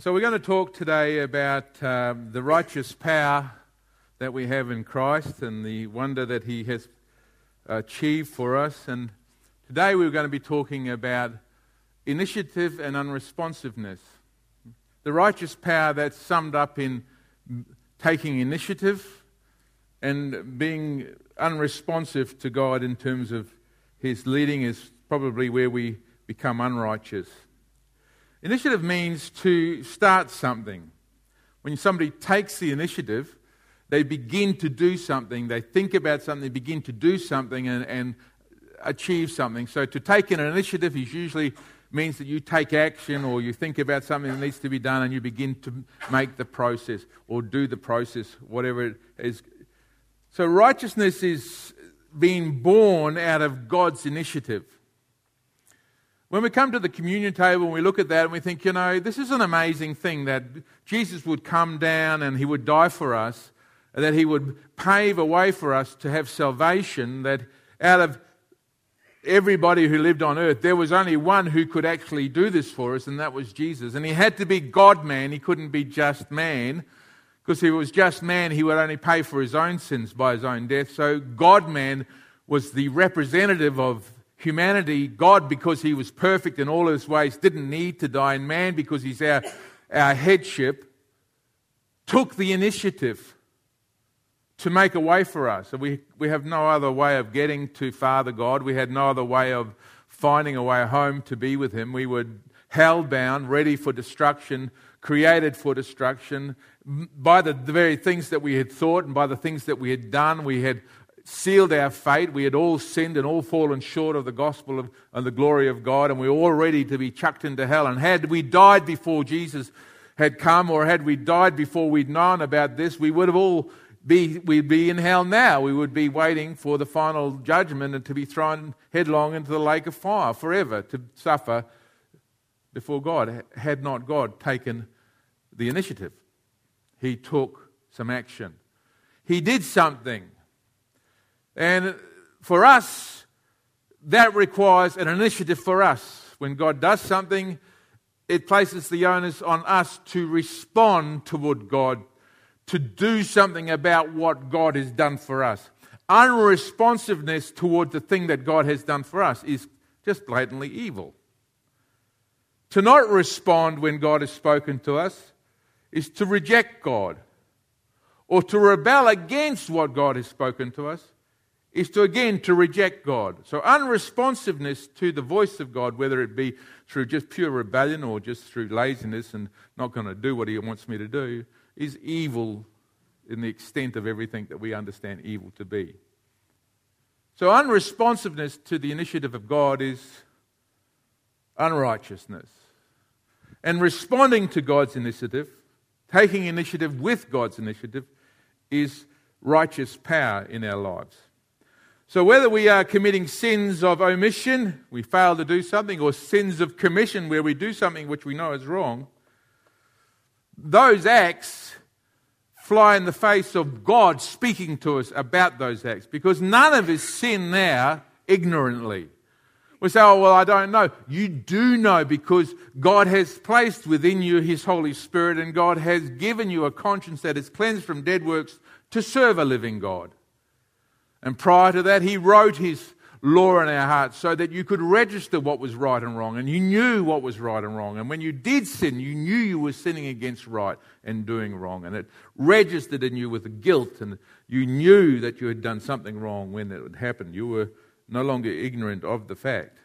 So, we're going to talk today about um, the righteous power that we have in Christ and the wonder that He has achieved for us. And today we're going to be talking about initiative and unresponsiveness. The righteous power that's summed up in taking initiative and being unresponsive to God in terms of His leading is probably where we become unrighteous. Initiative means to start something. When somebody takes the initiative, they begin to do something, they think about something, they begin to do something and, and achieve something. So to take an initiative is usually means that you take action or you think about something that needs to be done and you begin to make the process or do the process, whatever it is. So righteousness is being born out of God's initiative. When we come to the communion table and we look at that and we think, you know, this is an amazing thing that Jesus would come down and he would die for us, that he would pave a way for us to have salvation, that out of everybody who lived on earth, there was only one who could actually do this for us, and that was Jesus. And he had to be God man, he couldn't be just man. Because if he was just man, he would only pay for his own sins by his own death. So, God man was the representative of humanity, God, because he was perfect in all his ways, didn't need to die, and man, because he's our, our headship, took the initiative to make a way for us. we, we have no other way of getting to Father God. We had no other way of finding a way home to be with Him. We were hell bound, ready for destruction, created for destruction. By the, the very things that we had thought and by the things that we had done, we had sealed our fate. We had all sinned and all fallen short of the gospel of, and the glory of God, and we were all ready to be chucked into hell. And had we died before Jesus had come, or had we died before we'd known about this, we would have all be, we'd be in hell now. We would be waiting for the final judgment and to be thrown headlong into the lake of fire forever to suffer before God. Had not God taken the initiative, He took some action. He did something. And for us, that requires an initiative for us. When God does something, it places the onus on us to respond toward God, to do something about what God has done for us. Unresponsiveness toward the thing that God has done for us is just blatantly evil. To not respond when God has spoken to us is to reject God or to rebel against what God has spoken to us is to again to reject God. So unresponsiveness to the voice of God, whether it be through just pure rebellion or just through laziness and not going to do what he wants me to do, is evil in the extent of everything that we understand evil to be. So unresponsiveness to the initiative of God is unrighteousness. And responding to God's initiative, taking initiative with God's initiative, is righteous power in our lives. So, whether we are committing sins of omission, we fail to do something, or sins of commission, where we do something which we know is wrong, those acts fly in the face of God speaking to us about those acts because none of us sin there ignorantly. We say, oh, well, I don't know. You do know because God has placed within you His Holy Spirit and God has given you a conscience that is cleansed from dead works to serve a living God. And prior to that, he wrote his law in our hearts so that you could register what was right and wrong and you knew what was right and wrong. And when you did sin, you knew you were sinning against right and doing wrong. And it registered in you with the guilt and you knew that you had done something wrong when it had happened. You were no longer ignorant of the fact.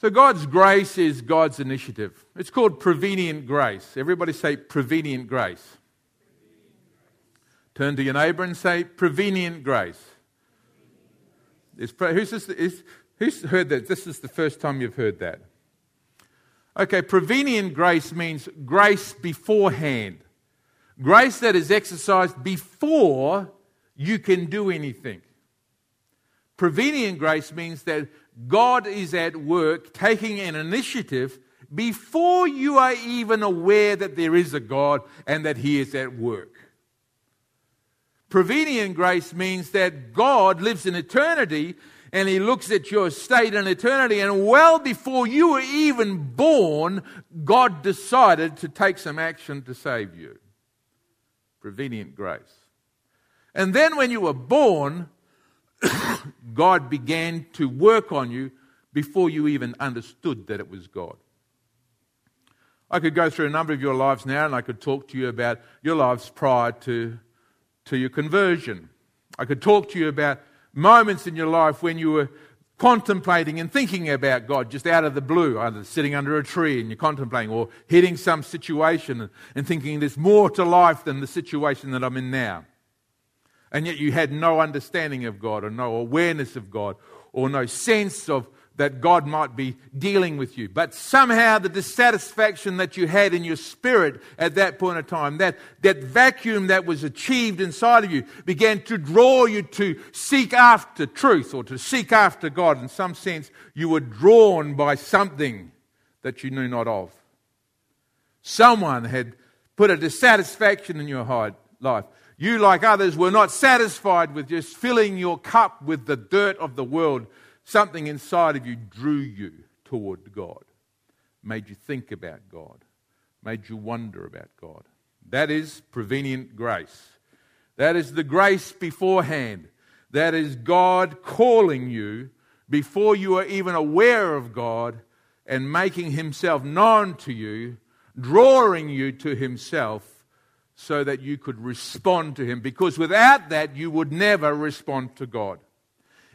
So God's grace is God's initiative. It's called prevenient grace. Everybody say prevenient grace. Turn to your neighbour and say, prevenient grace. Is, who's, this, is, who's heard that? This is the first time you've heard that. Okay, prevenient grace means grace beforehand. Grace that is exercised before you can do anything. Prevenient grace means that God is at work taking an initiative before you are even aware that there is a God and that He is at work. Prevenient grace means that God lives in eternity and He looks at your state in eternity. And well before you were even born, God decided to take some action to save you. Prevenient grace. And then when you were born, God began to work on you before you even understood that it was God. I could go through a number of your lives now and I could talk to you about your lives prior to, to your conversion. I could talk to you about moments in your life when you were contemplating and thinking about God just out of the blue, either sitting under a tree and you're contemplating, or hitting some situation and thinking there's more to life than the situation that I'm in now. And yet you had no understanding of God or no awareness of God or no sense of that God might be dealing with you. But somehow the dissatisfaction that you had in your spirit at that point of time, that, that vacuum that was achieved inside of you, began to draw you to seek after truth or to seek after God. In some sense, you were drawn by something that you knew not of. Someone had put a dissatisfaction in your heart life. You, like others, were not satisfied with just filling your cup with the dirt of the world Something inside of you drew you toward God, made you think about God, made you wonder about God. That is prevenient grace. That is the grace beforehand. That is God calling you before you are even aware of God and making Himself known to you, drawing you to Himself so that you could respond to Him. Because without that, you would never respond to God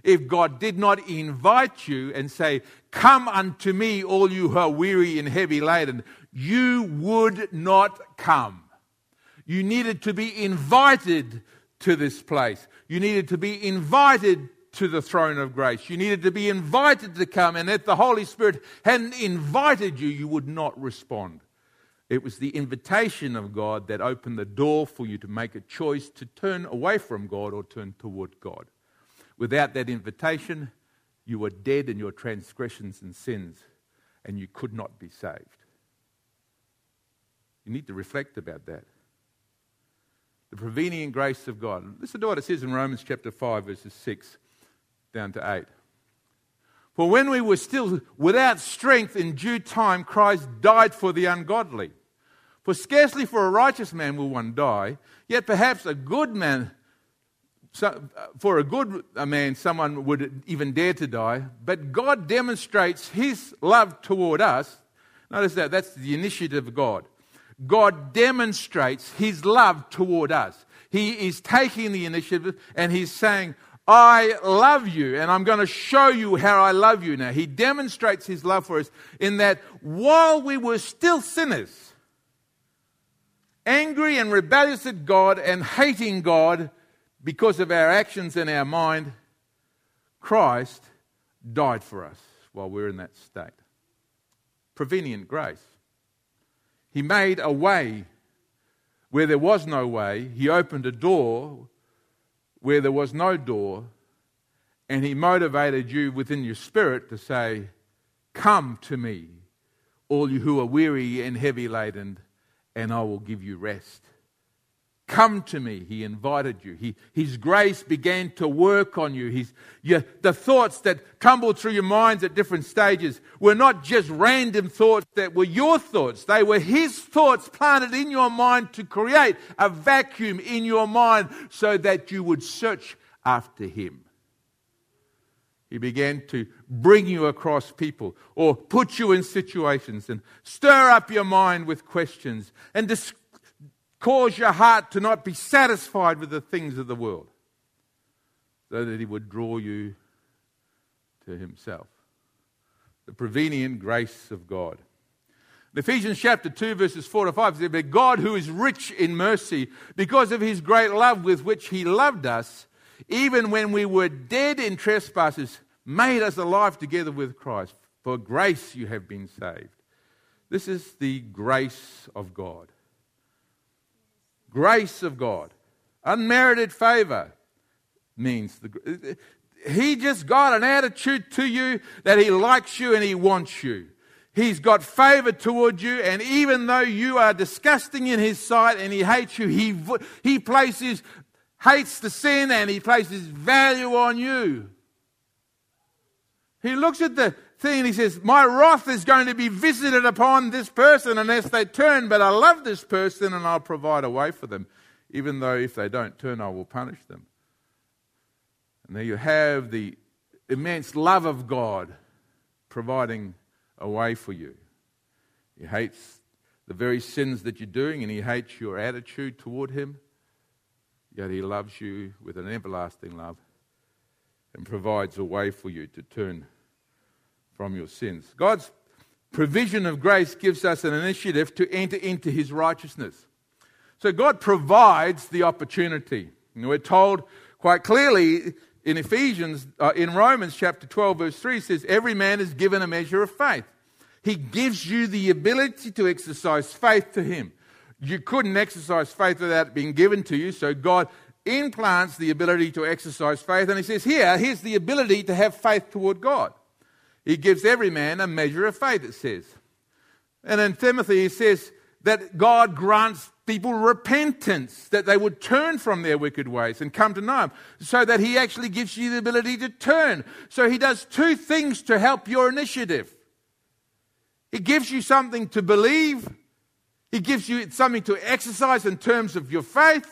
if God did not invite you and say, Come unto me, all you who are weary and heavy laden, you would not come. You needed to be invited to this place. You needed to be invited to the throne of grace. You needed to be invited to come, and if the Holy Spirit hadn't invited you, you would not respond. It was the invitation of God that opened the door for you to make a choice to turn away from God or turn toward God. Without that invitation, you were dead in your transgressions and sins, and you could not be saved. You need to reflect about that. The prevenient grace of God. Listen to what it says in Romans chapter 5, verses 6 down to 8. For when we were still without strength, in due time Christ died for the ungodly. For scarcely for a righteous man will one die, yet perhaps a good man so, uh, for a good uh, man, someone would even dare to die, but God demonstrates his love toward us. Notice that, that's the initiative of God. God demonstrates his love toward us. He is taking the initiative and he's saying, I love you, and I'm going to show you how I love you now. He demonstrates his love for us in that while we were still sinners, angry and rebellious at God and hating God, because of our actions and our mind, Christ died for us while we're in that state. Prevenient grace. He made a way where there was no way. He opened a door where there was no door. And He motivated you within your spirit to say, Come to me, all you who are weary and heavy laden, and I will give you rest. Come to me. He invited you. He, his grace began to work on you. His, your, the thoughts that tumbled through your minds at different stages were not just random thoughts that were your thoughts. They were His thoughts planted in your mind to create a vacuum in your mind so that you would search after Him. He began to bring you across people or put you in situations and stir up your mind with questions and discuss cause your heart to not be satisfied with the things of the world, so that He would draw you to Himself. The prevenient grace of God. In Ephesians chapter 2, verses 4 to 5 says, But God, who is rich in mercy, because of his great love with which he loved us, even when we were dead in trespasses, made us alive together with Christ. For grace you have been saved. This is the grace of God grace of God. Unmerited favor means the, he just got an attitude to you that he likes you and he wants you. He's got favor toward you, and even though you are disgusting in his sight and he hates you, he, he places, hates the sin and he places value on you. He looks at the thing he says, My wrath is going to be visited upon this person unless they turn, but I love this person and I'll provide a way for them. Even though if they don't turn, I will punish them. And there you have the immense love of God providing a way for you. He hates the very sins that you're doing and he hates your attitude toward him. Yet he loves you with an everlasting love and provides a way for you to turn from your sins. God's provision of grace gives us an initiative to enter into his righteousness. So God provides the opportunity. And we're told quite clearly in Ephesians, uh, in Romans chapter 12, verse 3, says, Every man is given a measure of faith. He gives you the ability to exercise faith to him. You couldn't exercise faith without it being given to you, so God implants the ability to exercise faith. And He says, Here, here's the ability to have faith toward God. He gives every man a measure of faith, it says. And in Timothy, he says that God grants people repentance, that they would turn from their wicked ways and come to know Him, so that He actually gives you the ability to turn. So He does two things to help your initiative. He gives you something to believe, He gives you something to exercise in terms of your faith,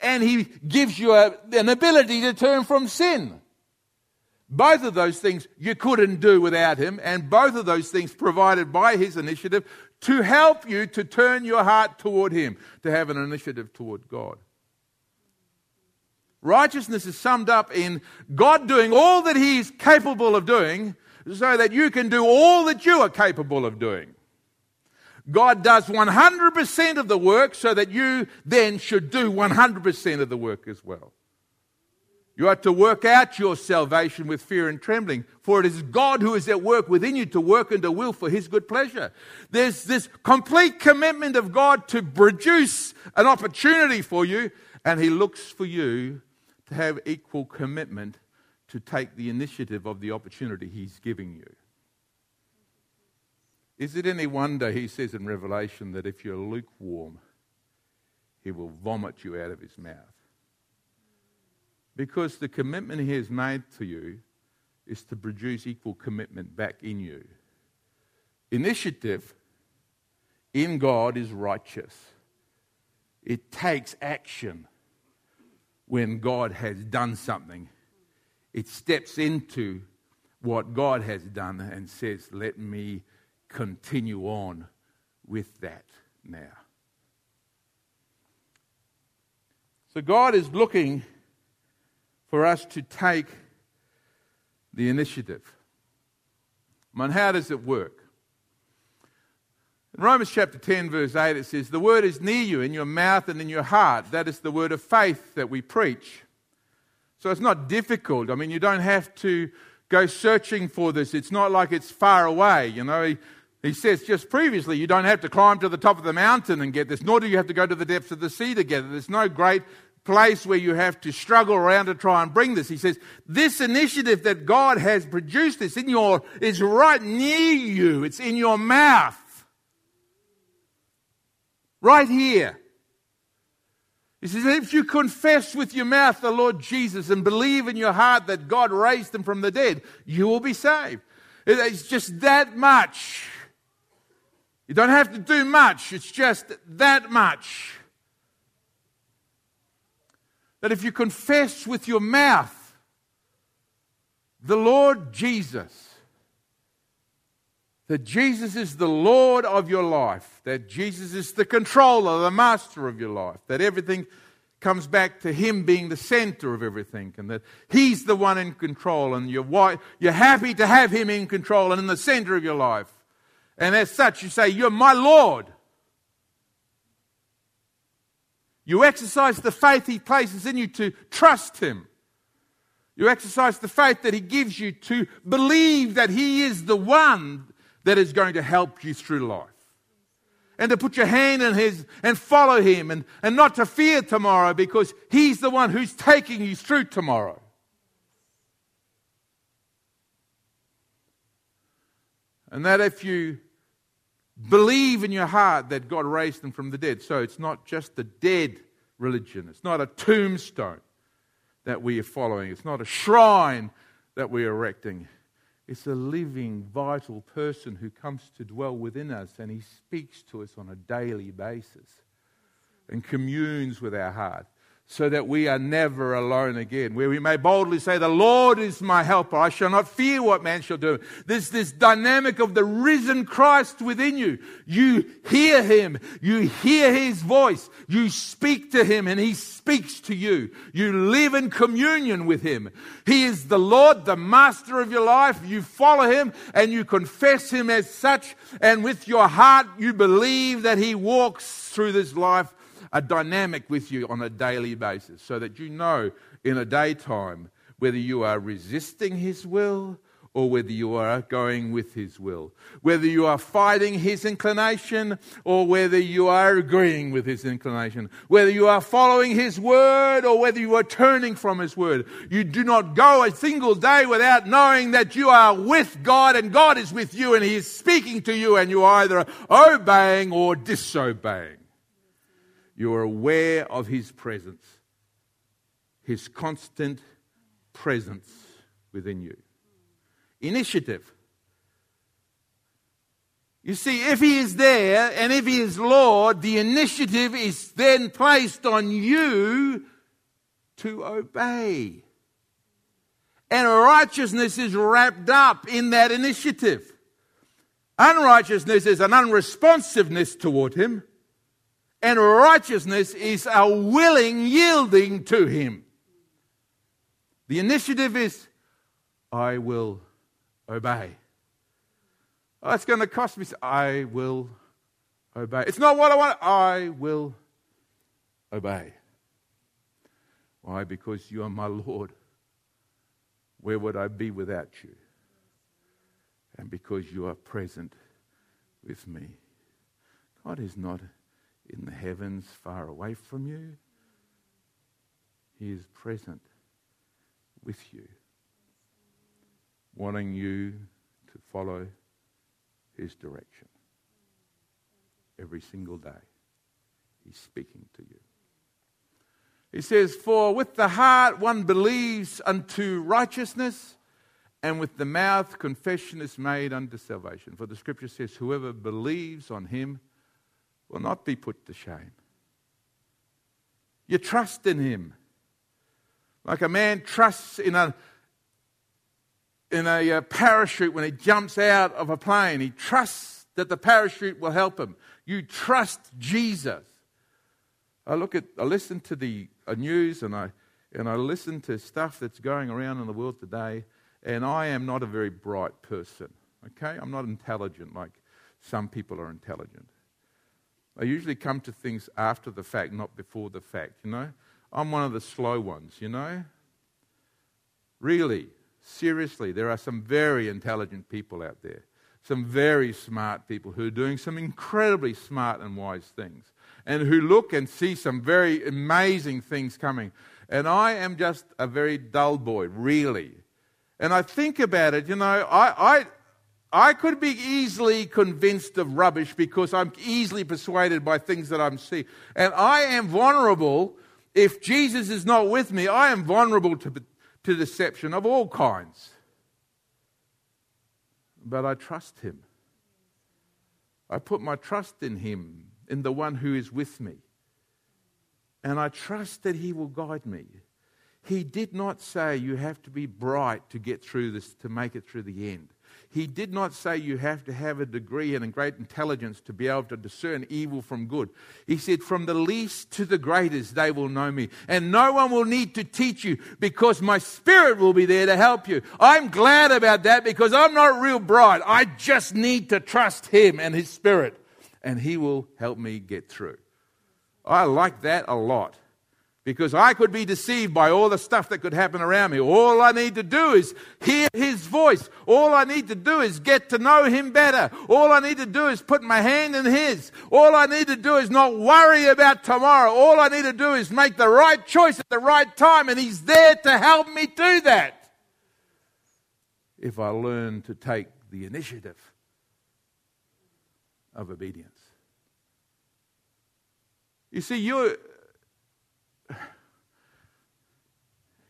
and He gives you a, an ability to turn from sin. Both of those things you couldn't do without Him, and both of those things provided by His initiative to help you to turn your heart toward Him, to have an initiative toward God. Righteousness is summed up in God doing all that He is capable of doing so that you can do all that you are capable of doing. God does 100% of the work so that you then should do 100% of the work as well. You are to work out your salvation with fear and trembling, for it is God who is at work within you to work and to will for his good pleasure. There's this complete commitment of God to produce an opportunity for you, and he looks for you to have equal commitment to take the initiative of the opportunity he's giving you. Is it any wonder, he says in Revelation, that if you're lukewarm, he will vomit you out of his mouth? Because the commitment he has made to you is to produce equal commitment back in you. Initiative in God is righteous, it takes action when God has done something. It steps into what God has done and says, Let me continue on with that now. So God is looking for us to take the initiative. I mean, how does it work? In Romans chapter 10, verse 8, it says, The word is near you, in your mouth and in your heart. That is the word of faith that we preach. So it's not difficult. I mean, you don't have to go searching for this. It's not like it's far away. You know, he says just previously, you don't have to climb to the top of the mountain and get this, nor do you have to go to the depths of the sea to get it. There's no great place where you have to struggle around to try and bring this. He says, this initiative that God has produced this in your, is right near you. It's in your mouth. Right here. He says, if you confess with your mouth the Lord Jesus and believe in your heart that God raised him from the dead, you will be saved. It's just that much. You don't have to do much, it's just that much. That if you confess with your mouth the Lord Jesus, that Jesus is the Lord of your life, that Jesus is the controller, the master of your life, that everything comes back to Him being the center of everything, and that He's the one in control, and you're, you're happy to have Him in control and in the center of your life. And as such, you say, You're my Lord. You exercise the faith He places in you to trust Him. You exercise the faith that He gives you to believe that He is the one that is going to help you through life. And to put your hand in His and follow Him and, and not to fear tomorrow because He's the one who's taking you through tomorrow. And that if you believe in your heart that God raised them from the dead. So it's not just the dead religion, it's not a tombstone that we are following, it's not a shrine that we're erecting. It's a living, vital person who comes to dwell within us and he speaks to us on a daily basis and communes with our heart so that we are never alone again. Where we may boldly say, The Lord is my helper. I shall not fear what man shall do. There's this dynamic of the risen Christ within you. You hear him. You hear his voice. You speak to him and he speaks to you. You live in communion with him. He is the Lord, the master of your life. You follow him and you confess him as such. And with your heart, you believe that he walks through this life a dynamic with you on a daily basis so that you know in a daytime whether you are resisting His will or whether you are going with His will. Whether you are fighting His inclination or whether you are agreeing with His inclination. Whether you are following His word or whether you are turning from His word. You do not go a single day without knowing that you are with God and God is with you and He is speaking to you and you are either obeying or disobeying. You are aware of His presence, His constant presence within you. Initiative. You see, if He is there and if He is Lord, the initiative is then placed on you to obey. And righteousness is wrapped up in that initiative. Unrighteousness is an unresponsiveness toward Him and righteousness is a willing yielding to Him. The initiative is, I will obey. Oh, it's going to cost me. I will obey. It's not what I want. I will obey. Why? Because you are my Lord. Where would I be without you? And because you are present with me. God is not in the heavens far away from you. He is present with you, wanting you to follow His direction. Every single day, He's speaking to you. He says, For with the heart one believes unto righteousness, and with the mouth confession is made unto salvation. For the scripture says, Whoever believes on Him will not be put to shame. You trust in him. Like a man trusts in a, in a, uh, parachute when he jumps out of a plane. He trusts that the parachute will help him. You trust Jesus. I look at, I listen to the uh, news and I, and I listen to stuff that's going around in the world today, and I am not a very bright person. Okay? I'm not intelligent like some people are intelligent. I usually come to things after the fact, not before the fact, you know? I'm one of the slow ones, you know? Really, seriously, there are some very intelligent people out there, some very smart people who are doing some incredibly smart and wise things, and who look and see some very amazing things coming. And I am just a very dull boy, really. And I think about it, you know, I, I, could be easily convinced of rubbish because I'm easily persuaded by things that I'm seeing. And I am vulnerable. If Jesus is not with me, I am vulnerable to, to deception of all kinds. But I trust him. I put my trust in him, in the one who is with me. And I trust that he will guide me. He did not say you have to be bright to get through this, to make it through the end. He did not say you have to have a degree and a great intelligence to be able to discern evil from good. He said, From the least to the greatest, they will know me. And no one will need to teach you because my spirit will be there to help you. I'm glad about that because I'm not real bright. I just need to trust Him and His Spirit, and He will help me get through. I like that a lot because I could be deceived by all the stuff that could happen around me. All I need to do is hear his voice. All I need to do is get to know him better. All I need to do is put my hand in his. All I need to do is not worry about tomorrow. All I need to do is make the right choice at the right time, and he's there to help me do that. If I learn to take the initiative of obedience. You see, you're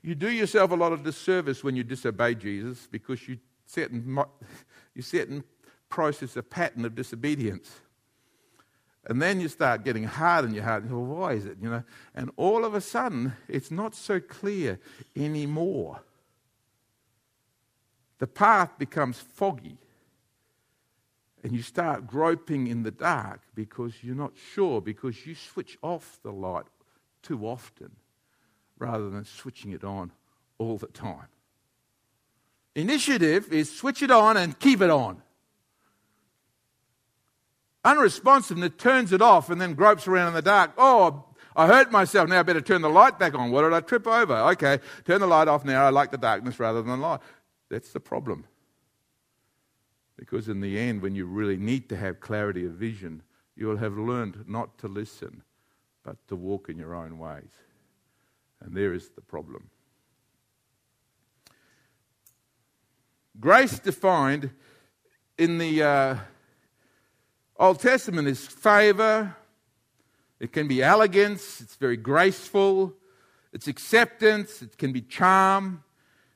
you do yourself a lot of disservice when you disobey Jesus because you certain, you certain process, a pattern of disobedience. And then you start getting hard in your heart. And you go, why is it? You know, and all of a sudden, it's not so clear anymore. The path becomes foggy. And you start groping in the dark because you're not sure, because you switch off the light too often rather than switching it on all the time. Initiative is switch it on and keep it on. Unresponsiveness turns it off and then gropes around in the dark. Oh, I hurt myself. Now I better turn the light back on. What did I trip over? Okay, turn the light off now. I like the darkness rather than the light. That's the problem. Because in the end, when you really need to have clarity of vision, you'll have learned not to listen, but to walk in your own ways. And there is the problem. Grace defined in the uh, Old Testament is favor, it can be elegance, it's very graceful, it's acceptance, it can be charm.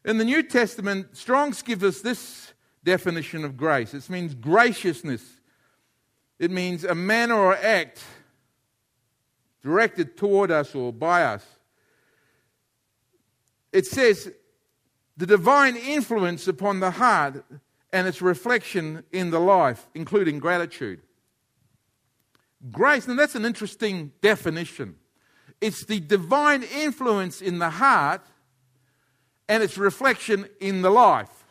In the New Testament, Strong's gives us this definition of grace it means graciousness, it means a manner or act directed toward us or by us. It says the divine influence upon the heart and its reflection in the life, including gratitude. Grace, and that's an interesting definition. It's the divine influence in the heart and its reflection in the life.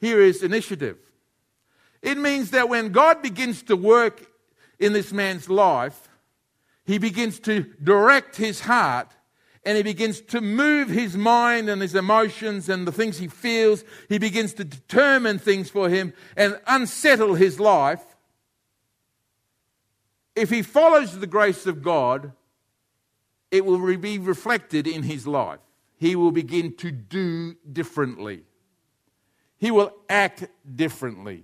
Here is initiative. It means that when God begins to work in this man's life, he begins to direct his heart and he begins to move his mind and his emotions and the things he feels. He begins to determine things for him and unsettle his life if he follows the grace of God, it will be reflected in his life. He will begin to do differently. He will act differently.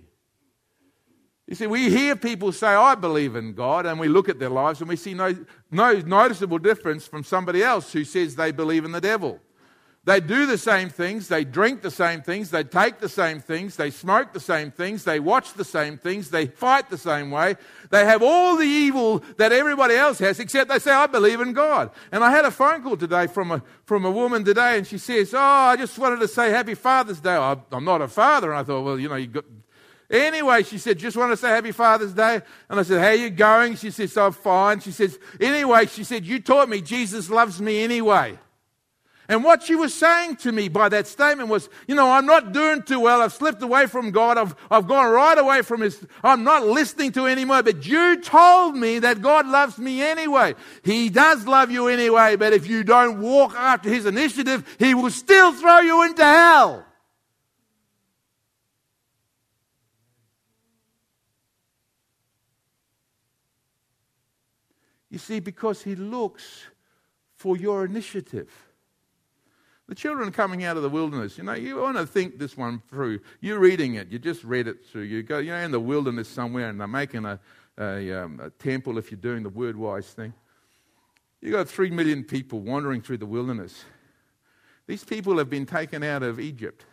You see, we hear people say, I believe in God, and we look at their lives and we see no, no noticeable difference from somebody else who says they believe in the devil. They do the same things, they drink the same things, they take the same things, they smoke the same things, they watch the same things, they fight the same way. They have all the evil that everybody else has, except they say, I believe in God. And I had a phone call today from a, from a woman today, and she says, Oh, I just wanted to say Happy Father's Day. I'm not a father. And I thought, Well, you know, you've got. Anyway, she said, just want to say Happy Father's Day. And I said, How are you going? She says, I'm fine. She says, Anyway, she said, You taught me Jesus loves me anyway. And what she was saying to me by that statement was, you know, I'm not doing too well. I've slipped away from God. I've, I've gone right away from His, I'm not listening to anymore. But you told me that God loves me anyway. He does love you anyway, but if you don't walk after His initiative, He will still throw you into hell. You see, because He looks for your initiative. The children coming out of the wilderness, you know, you want to think this one through. You're reading it, you just read it through. You go, you're in the wilderness somewhere and they're making a, a, um, a temple if you're doing the word wise thing. You've got three million people wandering through the wilderness. These people have been taken out of Egypt.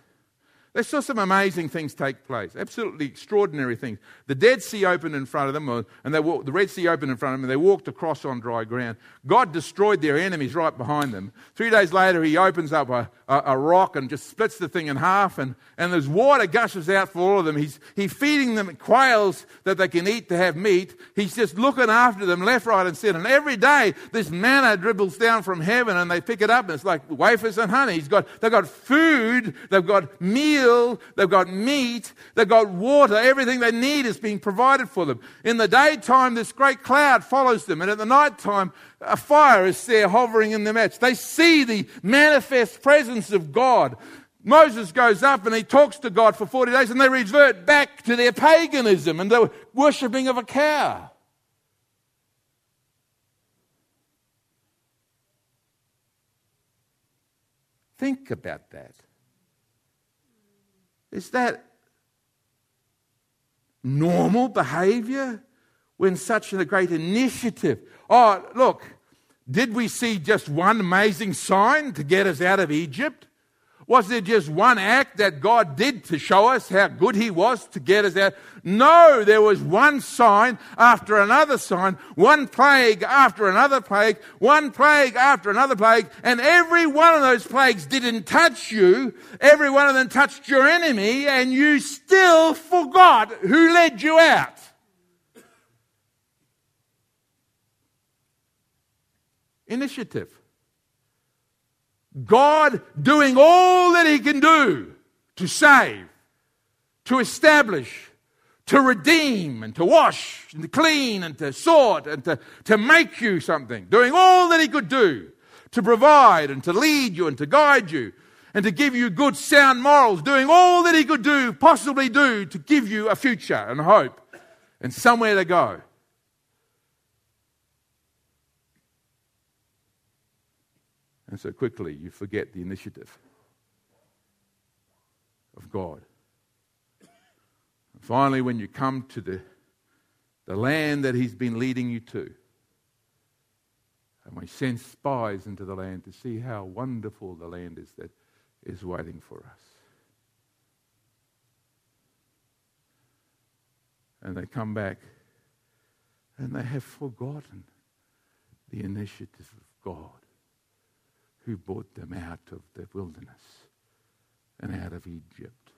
They saw some amazing things take place, absolutely extraordinary things. The Dead Sea opened in front of them, and they walked, the Red Sea opened in front of them, and they walked across on dry ground. God destroyed their enemies right behind them. Three days later, He opens up a, a, a rock and just splits the thing in half, and, and there's water gushes out for all of them. He's, feeding them quails that they can eat to have meat. He's just looking after them left, right, and center. And every day, this manna dribbles down from heaven, and they pick it up, and it's like wafers and honey. He's got, they've got food, they've got meal they've got meat, they've got water, everything they need is being provided for them. In the daytime, this great cloud follows them, and at the night time, a fire is there hovering in the midst. They see the manifest presence of God. Moses goes up and he talks to God for 40 days, and they revert back to their paganism and the worshipping of a cow. Think about that. Is that normal behavior when such a great initiative? Oh, look, did we see just one amazing sign to get us out of Egypt? Was there just one act that God did to show us how good He was to get us out? No, there was one sign after another sign, one plague after another plague, one plague after another plague, and every one of those plagues didn't touch you. Every one of them touched your enemy, and you still forgot who led you out. Initiative. God doing all that He can do to save, to establish, to redeem, and to wash, and to clean, and to sort, and to, to make you something. Doing all that He could do to provide, and to lead you, and to guide you, and to give you good, sound morals. Doing all that He could do, possibly do, to give you a future and hope and somewhere to go. And so quickly you forget the initiative of God. And finally, when you come to the, the land that He's been leading you to, and we send spies into the land to see how wonderful the land is that is waiting for us. And they come back and they have forgotten the initiative of God who brought them out of the wilderness and out of Egypt.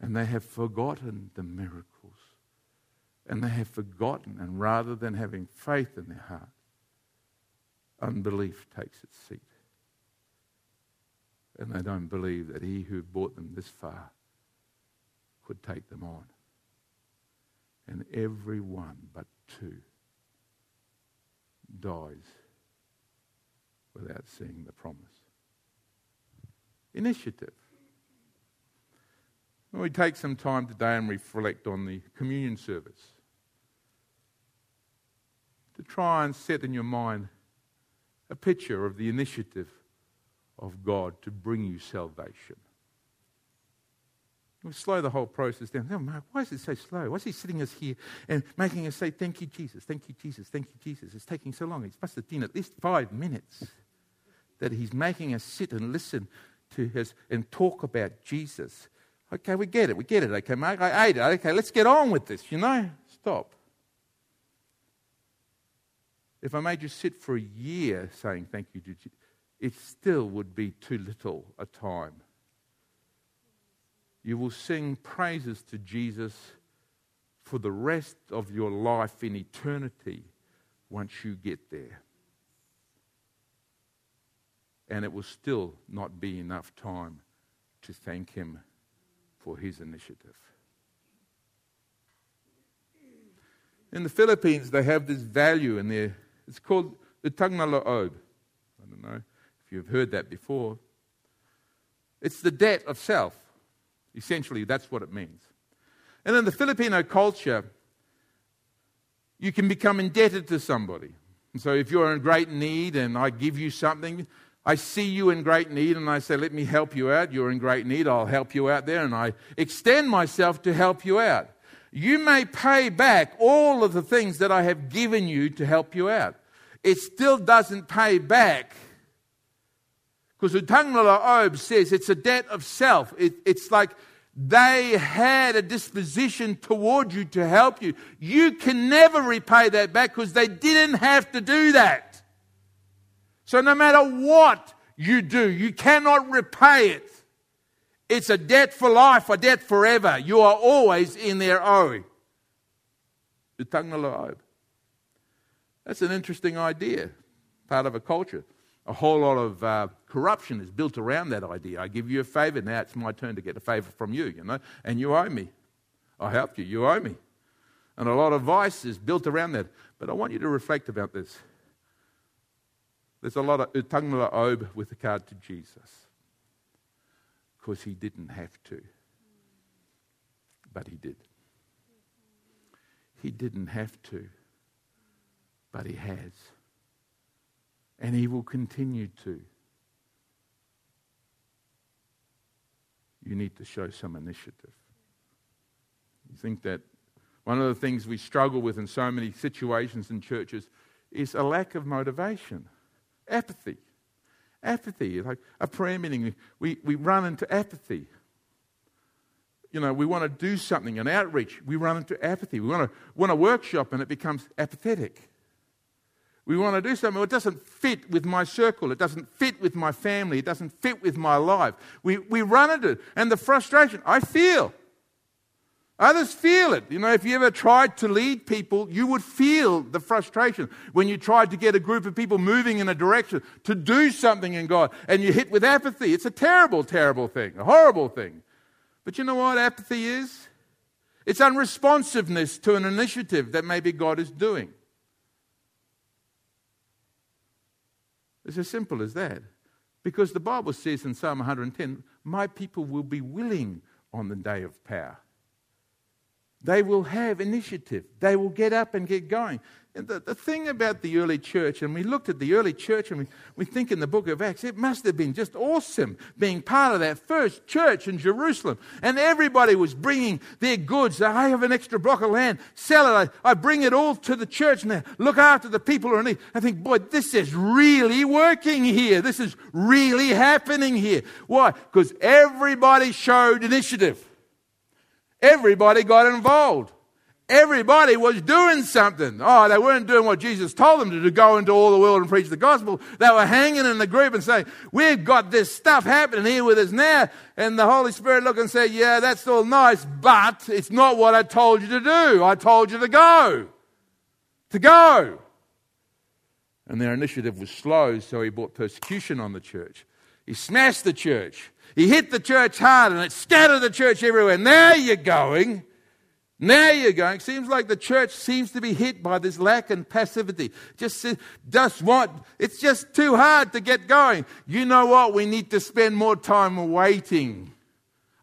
And they have forgotten the miracles. And they have forgotten, and rather than having faith in their heart, unbelief takes its seat. And they don't believe that he who brought them this far could take them on. And every one but two dies without seeing the promise. Initiative. we take some time today and reflect on the communion service. To try and set in your mind a picture of the initiative of God to bring you salvation. We slow the whole process down. Oh, Mark, why is it so slow? Why is he sitting us here and making us say, Thank you, Jesus, thank you, Jesus, thank you, Jesus? It's taking so long. It must have been at least five minutes that he's making us sit and listen to his and talk about Jesus. Okay, we get it. We get it. Okay, Mark, I ate it. Okay, let's get on with this, you know? Stop. If I made you sit for a year saying thank you to Jesus, it still would be too little a time. You will sing praises to Jesus for the rest of your life in eternity once you get there and it will still not be enough time to thank him for his initiative. In the Philippines, they have this value in there. It's called the utang na loob. I don't know if you've heard that before. It's the debt of self. Essentially, that's what it means. And in the Filipino culture, you can become indebted to somebody. And so if you're in great need and I give you something, I see you in great need and I say, Let me help you out. You're in great need. I'll help you out there. And I extend myself to help you out. You may pay back all of the things that I have given you to help you out. It still doesn't pay back. Because Utang Ob says it's a debt of self. It, it's like they had a disposition toward you to help you. You can never repay that back because they didn't have to do that. So no matter what you do, you cannot repay it. It's a debt for life, a debt forever. You are always in their owe. That's an interesting idea, part of a culture. A whole lot of uh, corruption is built around that idea. I give you a favor, now it's my turn to get a favor from you, you know, and you owe me. I helped you, you owe me. And a lot of vice is built around that. But I want you to reflect about this. There's a lot of utang na loob with regard to Jesus. Because he didn't have to. But he did. He didn't have to. But he has. And he will continue to. You need to show some initiative. You think that one of the things we struggle with in so many situations in churches is a lack of motivation apathy. Apathy, like a prayer meeting, we, we run into apathy. You know, we want to do something, an outreach, we run into apathy. We want to, want a workshop and it becomes apathetic. We want to do something, Well, it doesn't fit with my circle, it doesn't fit with my family, it doesn't fit with my life. We, we run into it. And the frustration, I feel. Others feel it. You know, if you ever tried to lead people, you would feel the frustration when you tried to get a group of people moving in a direction to do something in God and you hit with apathy. It's a terrible, terrible thing, a horrible thing. But you know what apathy is? It's unresponsiveness to an initiative that maybe God is doing. It's as simple as that. Because the Bible says in Psalm 110, My people will be willing on the day of power. They will have initiative. They will get up and get going. And the, the thing about the early church, and we looked at the early church and we, we think in the book of Acts, it must have been just awesome being part of that first church in Jerusalem. And everybody was bringing their goods. I have an extra block of land, sell it. I, I bring it all to the church now. Look after the people who are in need. I think, boy, this is really working here. This is really happening here. Why? Because everybody showed initiative. Everybody got involved. Everybody was doing something. Oh, they weren't doing what Jesus told them to do, go into all the world and preach the gospel. They were hanging in the group and saying, we've got this stuff happening here with us now. And the Holy Spirit looked and said, yeah, that's all nice, but it's not what I told you to do. I told you to go. To go. And their initiative was slow, so he brought persecution on the church. He smashed the church. He hit the church hard and it scattered the church everywhere. Now you're going. Now you're going. Seems like the church seems to be hit by this lack and passivity. Just, just want, it's just too hard to get going. You know what? We need to spend more time waiting.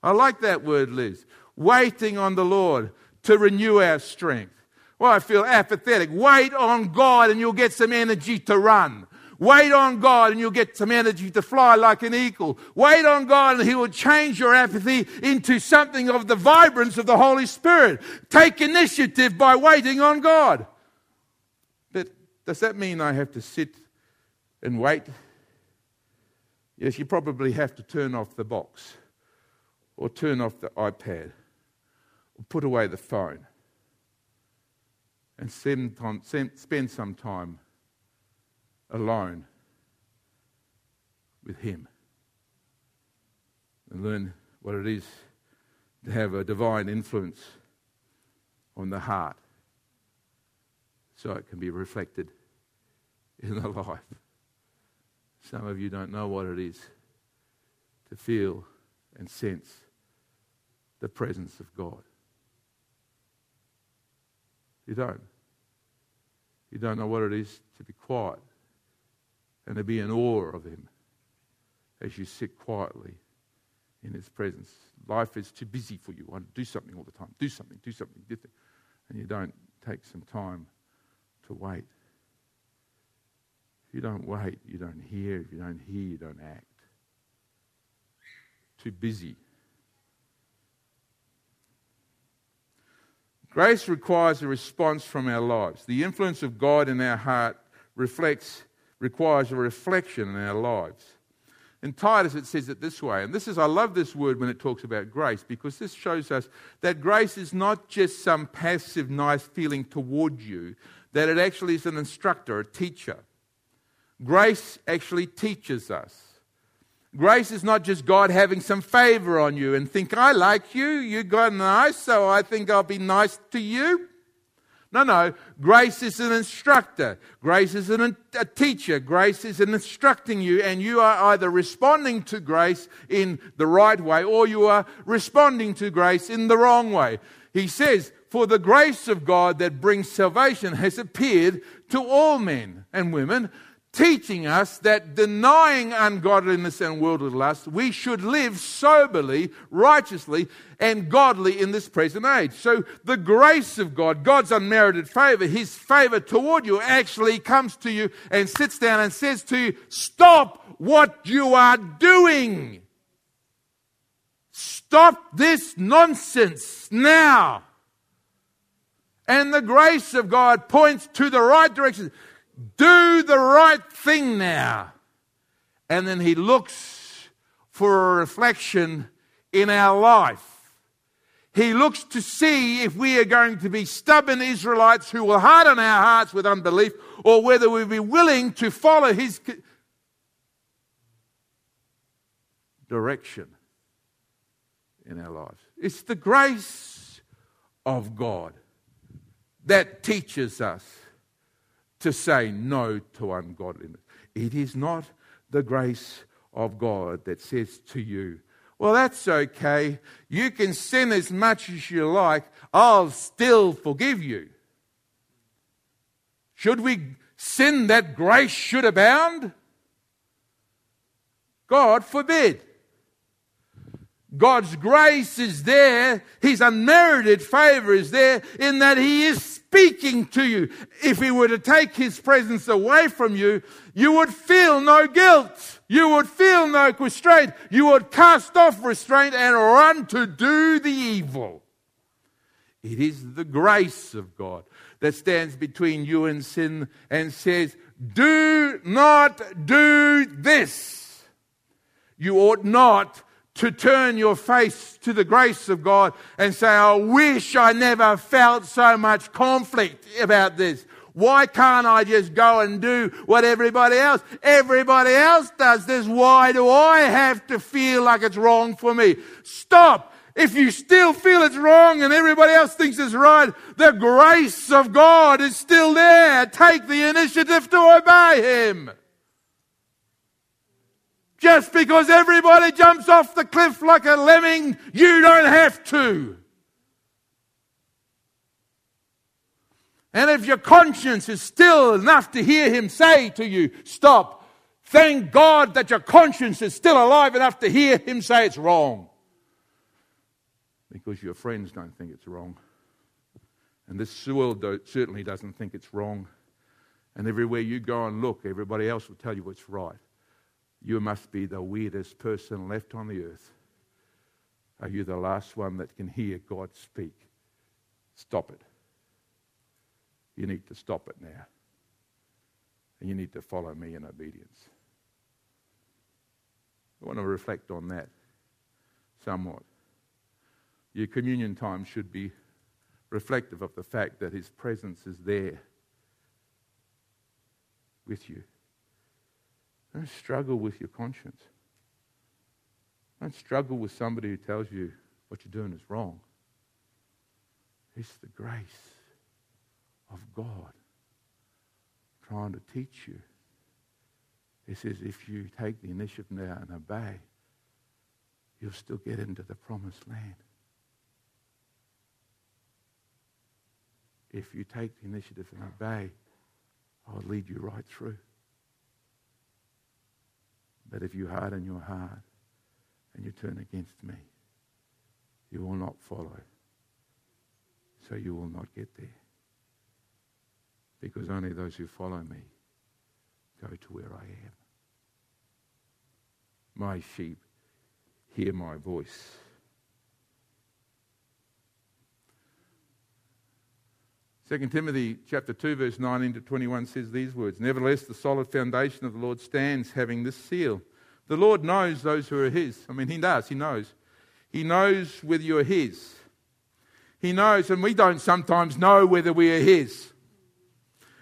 I like that word, Liz. Waiting on the Lord to renew our strength. Well, I feel apathetic. Wait on God and you'll get some energy to run. Wait on God and you'll get some energy to fly like an eagle. Wait on God and He will change your apathy into something of the vibrance of the Holy Spirit. Take initiative by waiting on God. But does that mean I have to sit and wait? Yes, you probably have to turn off the box or turn off the iPad or put away the phone and spend, some time alone with Him and learn what it is to have a divine influence on the heart so it can be reflected in the life. Some of you don't know what it is to feel and sense the presence of God. You don't. You don't know what it is to be quiet and to be in awe of Him as you sit quietly in His presence. Life is too busy for you. I do something all the time. Do something, do something, something. And you don't take some time to wait. If you don't wait, you don't hear. If you don't hear, you don't act. Too busy. Grace requires a response from our lives. The influence of God in our heart reflects requires a reflection in our lives. In Titus, it says it this way, and this is, I love this word when it talks about grace because this shows us that grace is not just some passive, nice feeling toward you, that it actually is an instructor, a teacher. Grace actually teaches us. Grace is not just God having some favor on you and think, I like you, you got nice, so I think I'll be nice to you. No, no. Grace is an instructor. Grace is an, a teacher. Grace is an instructing you, and you are either responding to grace in the right way or you are responding to grace in the wrong way. He says, For the grace of God that brings salvation has appeared to all men and women teaching us that denying ungodliness and worldly lust, we should live soberly, righteously, and godly in this present age. So the grace of God, God's unmerited favor, His favor toward you actually comes to you and sits down and says to you, stop what you are doing. Stop this nonsense now. And the grace of God points to the right direction. Do the right thing now and then He looks for a reflection in our life. He looks to see if we are going to be stubborn Israelites who will harden our hearts with unbelief or whether we'll be willing to follow His direction in our lives. It's the grace of God that teaches us to say no to ungodliness. It is not the grace of God that says to you, well, that's okay. You can sin as much as you like. I'll still forgive you. Should we sin that grace should abound? God forbid. God's grace is there. His unmerited favor is there in that He is speaking to you. If He were to take His presence away from you, you would feel no guilt. You would feel no restraint. You would cast off restraint and run to do the evil. It is the grace of God that stands between you and sin and says, Do not do this. You ought not to turn your face to the grace of God and say, I wish I never felt so much conflict about this. Why can't I just go and do what everybody else? Everybody else does this. Why do I have to feel like it's wrong for me? Stop. If you still feel it's wrong and everybody else thinks it's right, the grace of God is still there. Take the initiative to obey Him. Just because everybody jumps off the cliff like a lemming, you don't have to. And if your conscience is still enough to hear him say to you, stop, thank God that your conscience is still alive enough to hear him say it's wrong. Because your friends don't think it's wrong. And this world certainly doesn't think it's wrong. And everywhere you go and look, everybody else will tell you it's right. You must be the weirdest person left on the earth. Are you the last one that can hear God speak? Stop it. You need to stop it now. And you need to follow me in obedience. I want to reflect on that somewhat. Your communion time should be reflective of the fact that His presence is there with you. Don't struggle with your conscience. Don't struggle with somebody who tells you what you're doing is wrong. It's the grace of God trying to teach you. He says, if you take the initiative now and obey, you'll still get into the promised land. If you take the initiative and obey, I'll lead you right through. But if you harden your heart and you turn against me, you will not follow. So you will not get there. Because only those who follow me go to where I am. My sheep hear my voice. 2 Timothy chapter 2 verse 19 to 21 says these words, Nevertheless the solid foundation of the Lord stands having this seal. The Lord knows those who are his. I mean, he does, he knows. He knows whether you're his. He knows, and we don't sometimes know whether we are his.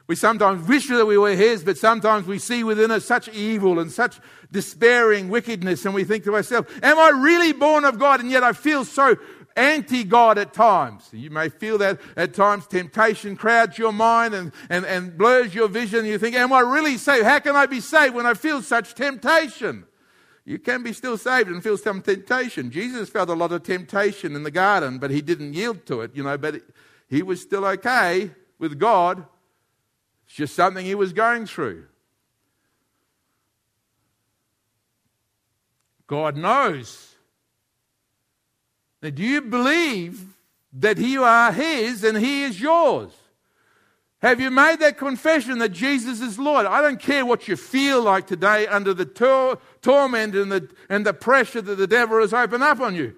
We sometimes wish that we were his, but sometimes we see within us such evil and such despairing wickedness, and we think to ourselves, Am I really born of God? And yet I feel so anti God at times. You may feel that at times temptation crowds your mind and, and, and blurs your vision. You think, Am I really saved? How can I be saved when I feel such temptation? You can be still saved and feel some temptation. Jesus felt a lot of temptation in the garden, but he didn't yield to it, you know, but he was still okay with God. It's just something he was going through. God knows now, do you believe that you are His and He is yours? Have you made that confession that Jesus is Lord? I don't care what you feel like today under the tor- torment and the, and the pressure that the devil has opened up on you.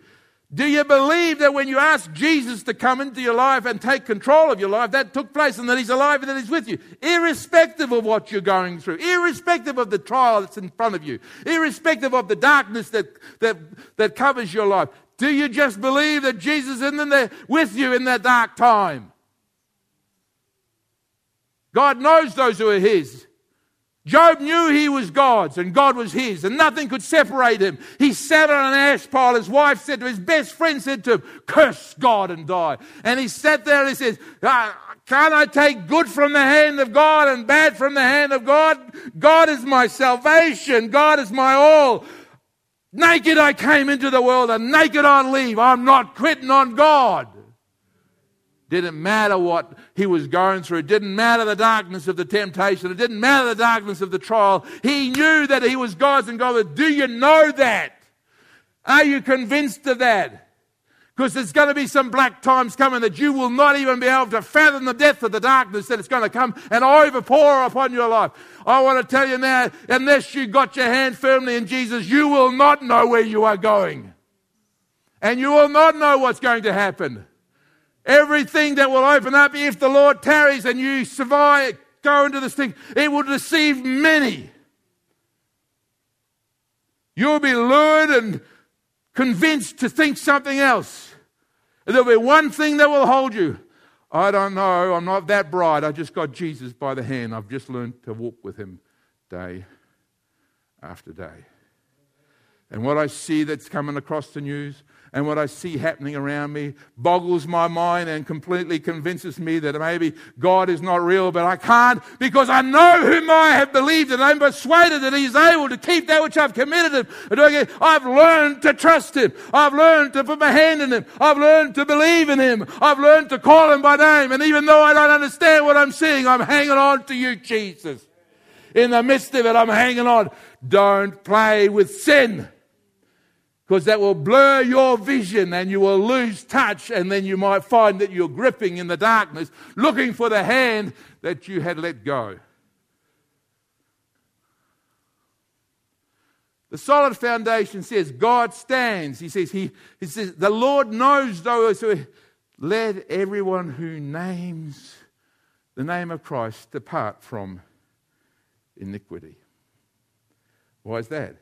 Do you believe that when you ask Jesus to come into your life and take control of your life, that took place and that He's alive and that He's with you, irrespective of what you're going through, irrespective of the trial that's in front of you, irrespective of the darkness that, that, that covers your life? Do you just believe that Jesus is in there with you in that dark time? God knows those who are His. Job knew he was God's and God was his, and nothing could separate him. He sat on an ash pile. His wife said to his best friend, said to him, Curse God and die. And he sat there and he says, ah, Can't I take good from the hand of God and bad from the hand of God? God is my salvation. God is my all. Naked I came into the world and naked I'll leave. I'm not quitting on God. Didn't matter what he was going through. It didn't matter the darkness of the temptation. It didn't matter the darkness of the trial. He knew that he was God's and God. Do you know that? Are you convinced of that? Because there's going to be some black times coming that you will not even be able to fathom the depth of the darkness that it's going to come and overpour upon your life. I want to tell you now, unless you got your hand firmly in Jesus, you will not know where you are going. And you will not know what's going to happen. Everything that will open up if the Lord tarries and you survive, go into this thing, it will deceive many. You'll be lured and convinced to think something else. There'll be one thing that will hold you. I don't know. I'm not that bright. I just got Jesus by the hand. I've just learned to walk with him day after day. And what I see that's coming across the news, and what I see happening around me boggles my mind and completely convinces me that maybe God is not real, but I can't because I know whom I have believed and I'm persuaded that He's able to keep that which I've committed Him. I've learned to trust Him. I've learned to put my hand in Him. I've learned to believe in Him. I've learned to call Him by name. And even though I don't understand what I'm seeing, I'm hanging on to you, Jesus. In the midst of it, I'm hanging on. Don't play with sin because that will blur your vision and you will lose touch, and then you might find that you're gripping in the darkness, looking for the hand that you had let go. The solid foundation says God stands. He says, he, he says the Lord knows those who let everyone who names the name of Christ depart from iniquity. Why is that?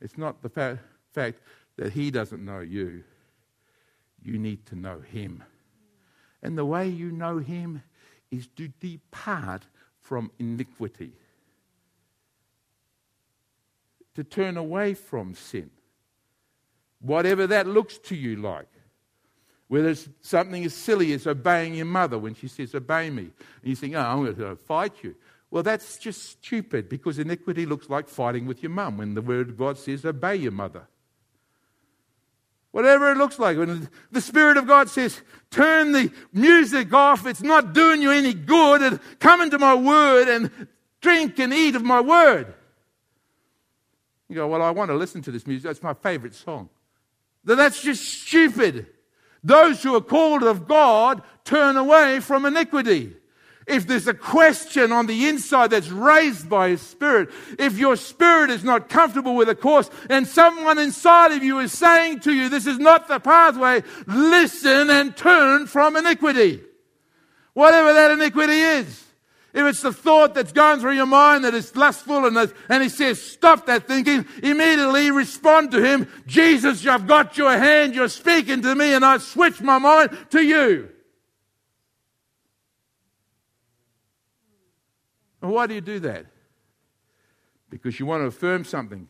It's not the fa- fact that he doesn't know you. You need to know him. And the way you know him is to depart from iniquity, to turn away from sin. Whatever that looks to you like. Whether it's something as silly as obeying your mother when she says, Obey me. And you think, Oh, I'm going to uh, fight you. Well, that's just stupid because iniquity looks like fighting with your mum when the word of God says, obey your mother. Whatever it looks like. When the Spirit of God says, turn the music off, it's not doing you any good, and come into my word and drink and eat of my word. You go, well, I want to listen to this music. That's my favorite song. Then That's just stupid. Those who are called of God turn away from iniquity if there's a question on the inside that's raised by His Spirit, if your spirit is not comfortable with a course and someone inside of you is saying to you, this is not the pathway, listen and turn from iniquity. Whatever that iniquity is. If it's the thought that's going through your mind that is lustful and, and he says, stop that thinking, immediately respond to him, Jesus, I've got your hand, you're speaking to me and I switch my mind to you. Why do you do that? Because you want to affirm something.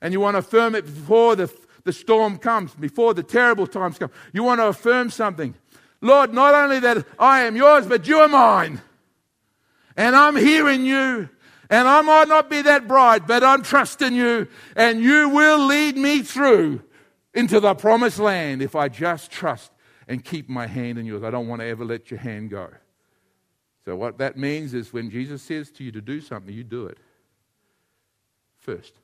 And you want to affirm it before the, the storm comes, before the terrible times come. You want to affirm something. Lord, not only that I am yours, but you are mine. And I'm hearing you. And I might not be that bright, but I'm trusting you. And you will lead me through into the promised land if I just trust and keep my hand in yours. I don't want to ever let your hand go. So, what that means is when Jesus says to you to do something, you do it first.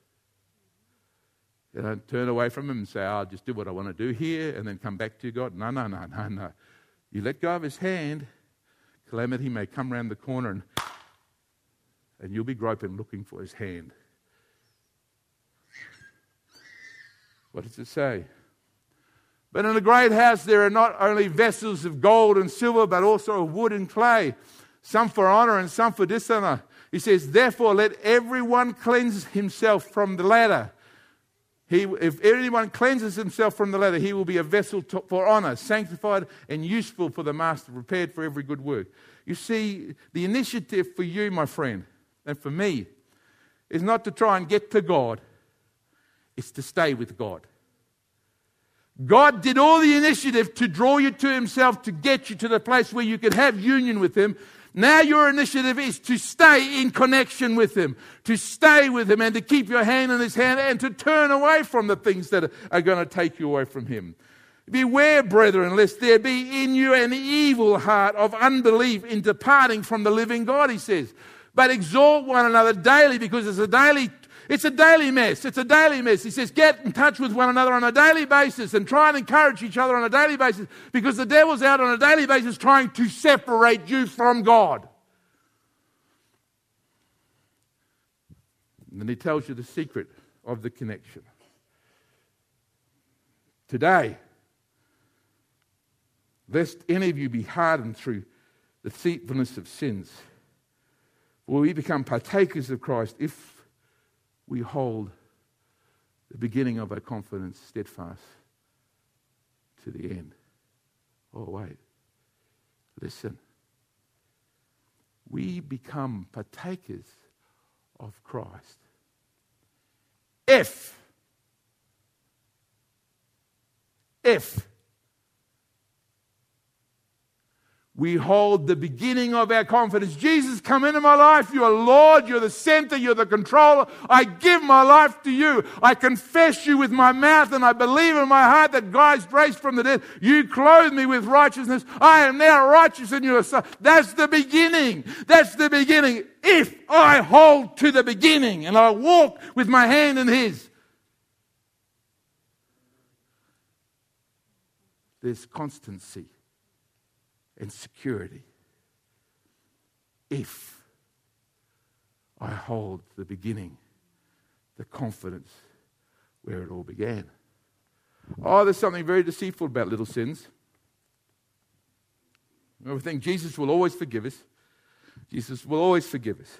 You don't turn away from him and say, I'll just do what I want to do here and then come back to God. No, no, no, no, no. You let go of his hand, calamity may come round the corner and, and you'll be groping looking for his hand. What does it say? But in a great house there are not only vessels of gold and silver, but also of wood and clay, some for honor and some for dishonor. He says, Therefore, let everyone cleanse himself from the latter. He, if anyone cleanses himself from the latter, he will be a vessel to, for honor, sanctified and useful for the master, prepared for every good work. You see, the initiative for you, my friend, and for me, is not to try and get to God, it's to stay with God. God did all the initiative to draw you to Himself, to get you to the place where you could have union with Him. Now your initiative is to stay in connection with Him, to stay with Him and to keep your hand in His hand and to turn away from the things that are going to take you away from Him. Beware, brethren, lest there be in you an evil heart of unbelief in departing from the living God, he says. But exhort one another daily because it's a daily it's a daily mess. It's a daily mess. He says, get in touch with one another on a daily basis and try and encourage each other on a daily basis because the devil's out on a daily basis trying to separate you from God. And then he tells you the secret of the connection. Today, lest any of you be hardened through the deceitfulness of sins, will we become partakers of Christ if we hold the beginning of our confidence steadfast to the end. Oh, wait. Listen. We become partakers of Christ if, if we hold the beginning of our confidence. Jesus, come into my life. You're Lord. You're the center. You're the controller. I give my life to you. I confess you with my mouth and I believe in my heart that God's raised from the dead. You clothe me with righteousness. I am now righteous in your sight. That's the beginning. That's the beginning. If I hold to the beginning and I walk with my hand in His, there's constancy and security if I hold the beginning, the confidence where it all began. Oh, there's something very deceitful about little sins. We think Jesus will always forgive us. Jesus will always forgive us.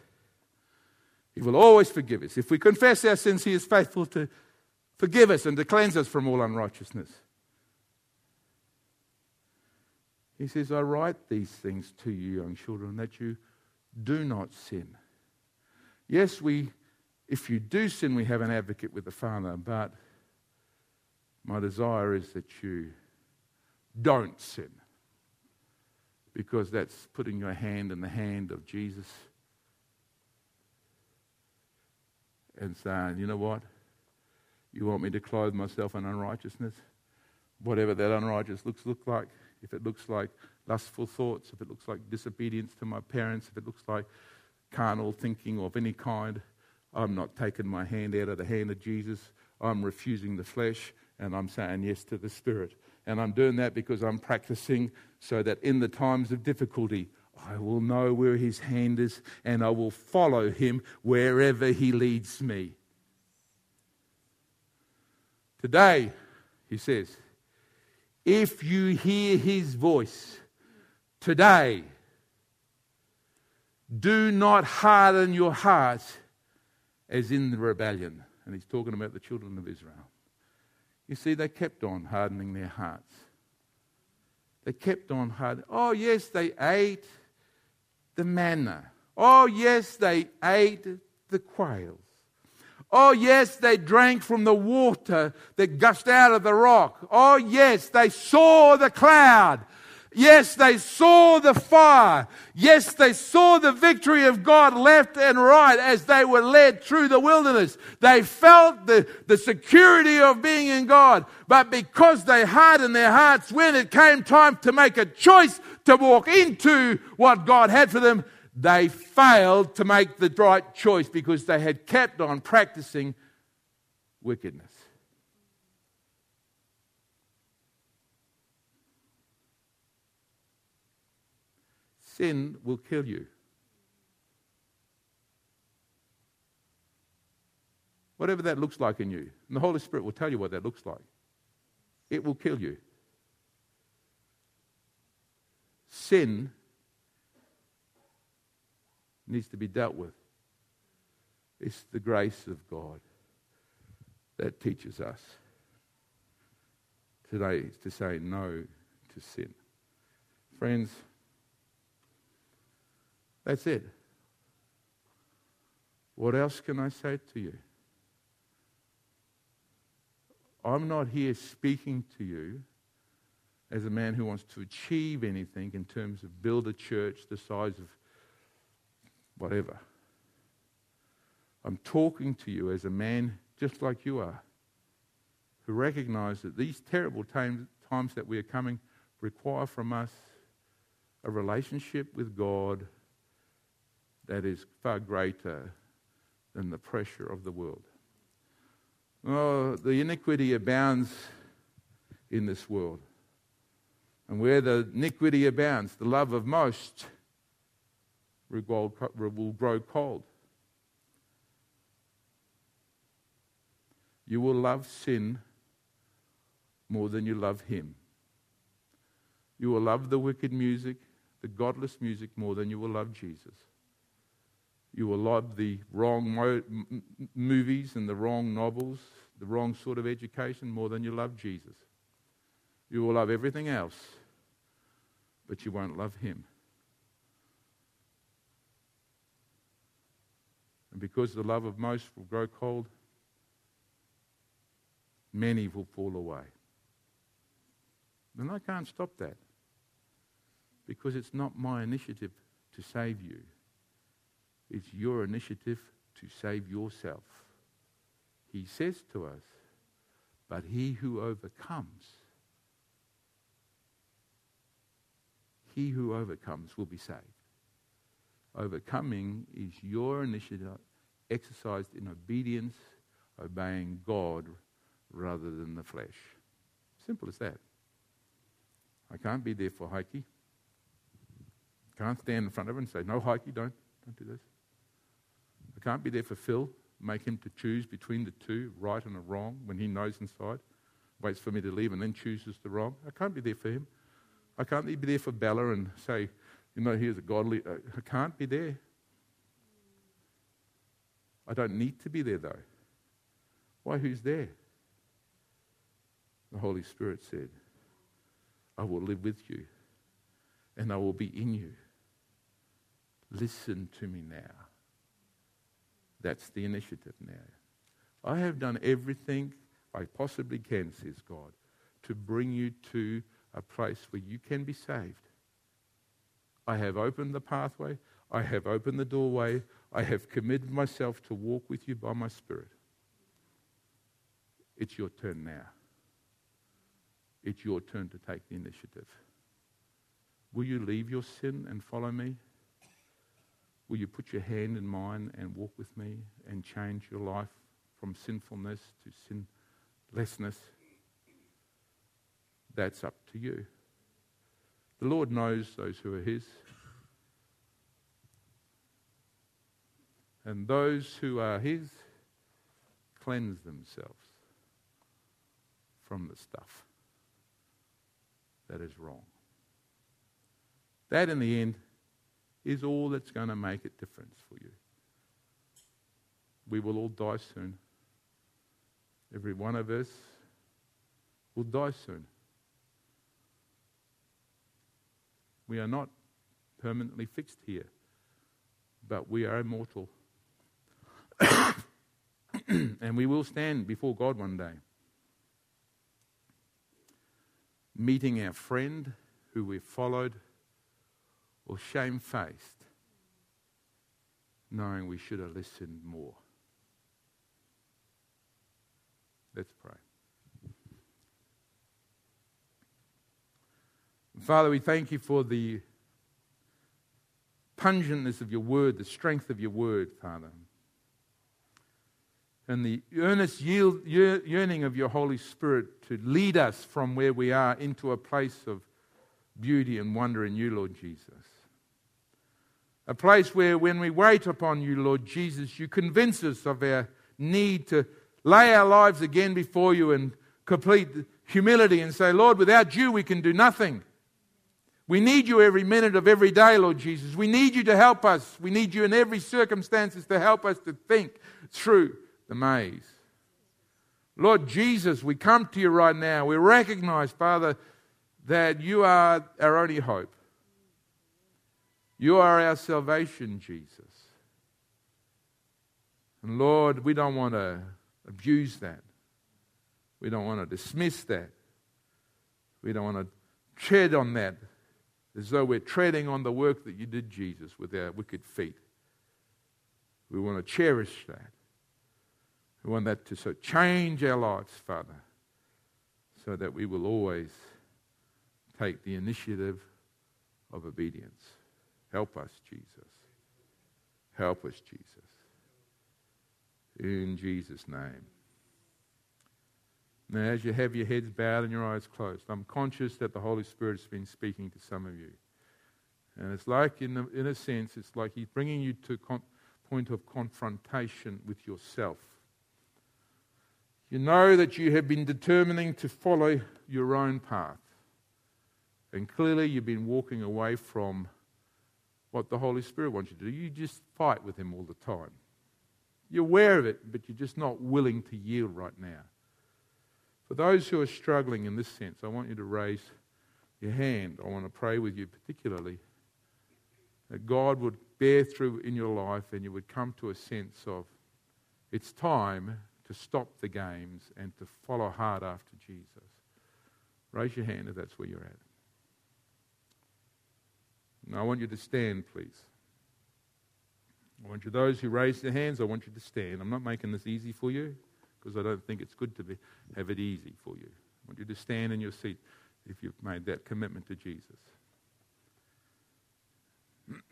He will always forgive us. If we confess our sins, He is faithful to forgive us and to cleanse us from all unrighteousness. He says, I write these things to you, young children, that you do not sin. Yes, we, if you do sin, we have an advocate with the Father, but my desire is that you don't sin. Because that's putting your hand in the hand of Jesus and saying, you know what? You want me to clothe myself in unrighteousness? Whatever that unrighteous looks look like if it looks like lustful thoughts, if it looks like disobedience to my parents, if it looks like carnal thinking of any kind, I'm not taking my hand out of the hand of Jesus. I'm refusing the flesh and I'm saying yes to the Spirit. And I'm doing that because I'm practicing so that in the times of difficulty, I will know where his hand is and I will follow him wherever he leads me. Today, he says, if you hear his voice today, do not harden your heart as in the rebellion. And he's talking about the children of Israel. You see, they kept on hardening their hearts. They kept on hardening. Oh, yes, they ate the manna. Oh, yes, they ate the quails. Oh, yes, they drank from the water that gushed out of the rock. Oh, yes, they saw the cloud. Yes, they saw the fire. Yes, they saw the victory of God left and right as they were led through the wilderness. They felt the, the security of being in God. But because they hardened their hearts when it came time to make a choice to walk into what God had for them, they failed to make the right choice because they had kept on practicing wickedness. Sin will kill you. Whatever that looks like in you. And the Holy Spirit will tell you what that looks like. It will kill you. Sin needs to be dealt with. It's the grace of God that teaches us today to say no to sin. Friends, that's it. What else can I say to you? I'm not here speaking to you as a man who wants to achieve anything in terms of build a church the size of whatever. I'm talking to you as a man just like you are, who recognize that these terrible times, times that we are coming require from us a relationship with God that is far greater than the pressure of the world. Oh, the iniquity abounds in this world. And where the iniquity abounds, the love of most will grow cold. You will love sin more than you love Him. You will love the wicked music, the godless music, more than you will love Jesus. You will love the wrong mo- movies and the wrong novels, the wrong sort of education, more than you love Jesus. You will love everything else, but you won't love Him. And because the love of most will grow cold, many will fall away. And I can't stop that because it's not my initiative to save you. It's your initiative to save yourself. He says to us, but he who overcomes, he who overcomes will be saved. Overcoming is your initiative exercised in obedience, obeying God rather than the flesh. Simple as that. I can't be there for Heike. Can't stand in front of her and say, No, Heike, don't, don't do this. I can't be there for Phil, make him to choose between the two, right and a wrong, when he knows inside, waits for me to leave and then chooses the wrong. I can't be there for him. I can't be there for Bella and say, you know, here's a godly. Uh, I can't be there. I don't need to be there though. Why? Who's there? The Holy Spirit said, I will live with you and I will be in you. Listen to me now. That's the initiative now. I have done everything I possibly can, says God, to bring you to a place where you can be saved. I have opened the pathway. I have opened the doorway. I have committed myself to walk with you by my Spirit. It's your turn now. It's your turn to take the initiative. Will you leave your sin and follow me? Will you put your hand in mine and walk with me and change your life from sinfulness to sinlessness? That's up to you. The Lord knows those who are His. And those who are His cleanse themselves from the stuff that is wrong. That, in the end, is all that's going to make a difference for you. We will all die soon. Every one of us will die soon. We are not permanently fixed here, but we are immortal. and we will stand before God one day, meeting our friend who we followed or shamefaced, knowing we should have listened more. Let's pray. Father, we thank you for the pungentness of your word, the strength of your word, Father, and the earnest yield, yearning of your Holy Spirit to lead us from where we are into a place of beauty and wonder in you, Lord Jesus. A place where, when we wait upon you, Lord Jesus, you convince us of our need to lay our lives again before you in complete humility and say, Lord, without you we can do nothing. We need you every minute of every day, Lord Jesus. We need you to help us. We need you in every circumstances to help us to think through the maze. Lord Jesus, we come to you right now. We recognize, Father, that you are our only hope. You are our salvation, Jesus. And Lord, we don't want to abuse that. We don't want to dismiss that. We don't want to tread on that as though we're treading on the work that you did, Jesus, with our wicked feet. We want to cherish that. We want that to so change our lives, Father, so that we will always take the initiative of obedience. Help us, Jesus. Help us, Jesus. In Jesus' name. Now, as you have your heads bowed and your eyes closed, I'm conscious that the Holy Spirit has been speaking to some of you. And it's like, in, in a sense, it's like He's bringing you to a con- point of confrontation with yourself. You know that you have been determining to follow your own path. And clearly, you've been walking away from what the Holy Spirit wants you to do. You just fight with Him all the time. You're aware of it, but you're just not willing to yield right now. For those who are struggling in this sense, I want you to raise your hand. I want to pray with you particularly that God would bear through in your life and you would come to a sense of it's time to stop the games and to follow hard after Jesus. Raise your hand if that's where you're at. Now, I want you to stand, please. I want you, those who raise their hands, I want you to stand. I'm not making this easy for you because I don't think it's good to be, have it easy for you. I want you to stand in your seat if you've made that commitment to Jesus.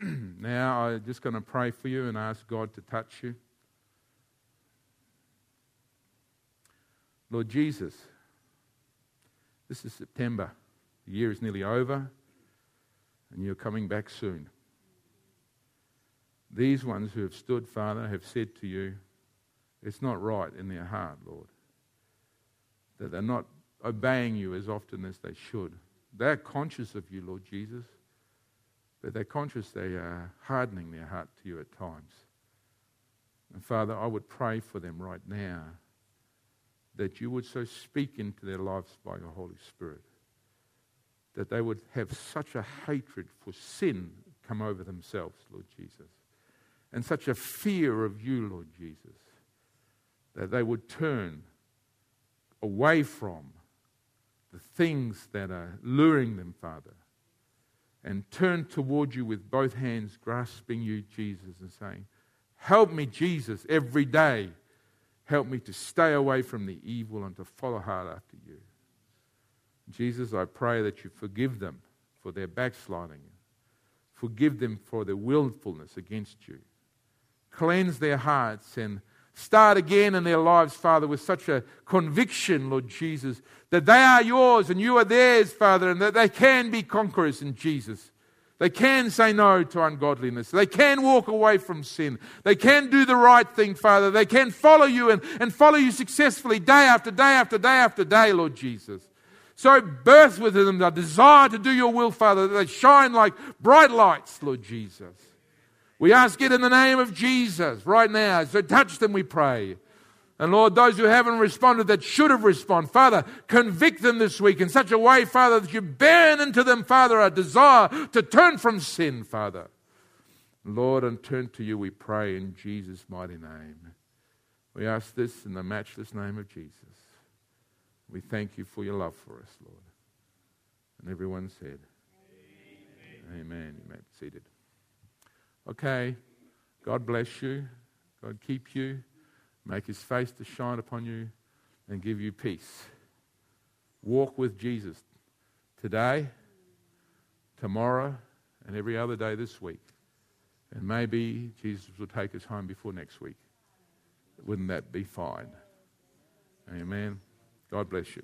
now, I'm just going to pray for you and ask God to touch you. Lord Jesus, this is September. The year is nearly over, and you're coming back soon. These ones who have stood, Father, have said to you, it's not right in their heart, Lord, that they're not obeying you as often as they should. They're conscious of you, Lord Jesus, but they're conscious they are hardening their heart to you at times. And Father, I would pray for them right now that you would so speak into their lives by your Holy Spirit that they would have such a hatred for sin come over themselves, Lord Jesus, and such a fear of you, Lord Jesus, that they would turn away from the things that are luring them, Father, and turn toward you with both hands, grasping you, Jesus, and saying, Help me, Jesus, every day Help me to stay away from the evil and to follow hard after you. Jesus, I pray that you forgive them for their backsliding. Forgive them for their willfulness against you. Cleanse their hearts and start again in their lives, Father, with such a conviction, Lord Jesus, that they are yours and you are theirs, Father, and that they can be conquerors in Jesus. They can say no to ungodliness. They can walk away from sin. They can do the right thing, Father. They can follow you and, and follow you successfully day after day after day after day, Lord Jesus. So birth within them the desire to do your will, Father, that they shine like bright lights, Lord Jesus. We ask it in the name of Jesus right now. So touch them, we pray. And Lord, those who haven't responded that should have responded, Father, convict them this week in such a way, Father, that you burn into them, Father, a desire to turn from sin, Father. Lord, and turn to you, we pray in Jesus' mighty name. We ask this in the matchless name of Jesus. We thank you for your love for us, Lord. And everyone said, Amen. Amen. You may be seated. Okay. God bless you. God keep you make his face to shine upon you, and give you peace. Walk with Jesus today, tomorrow, and every other day this week. And maybe Jesus will take us home before next week. Wouldn't that be fine? Amen. God bless you.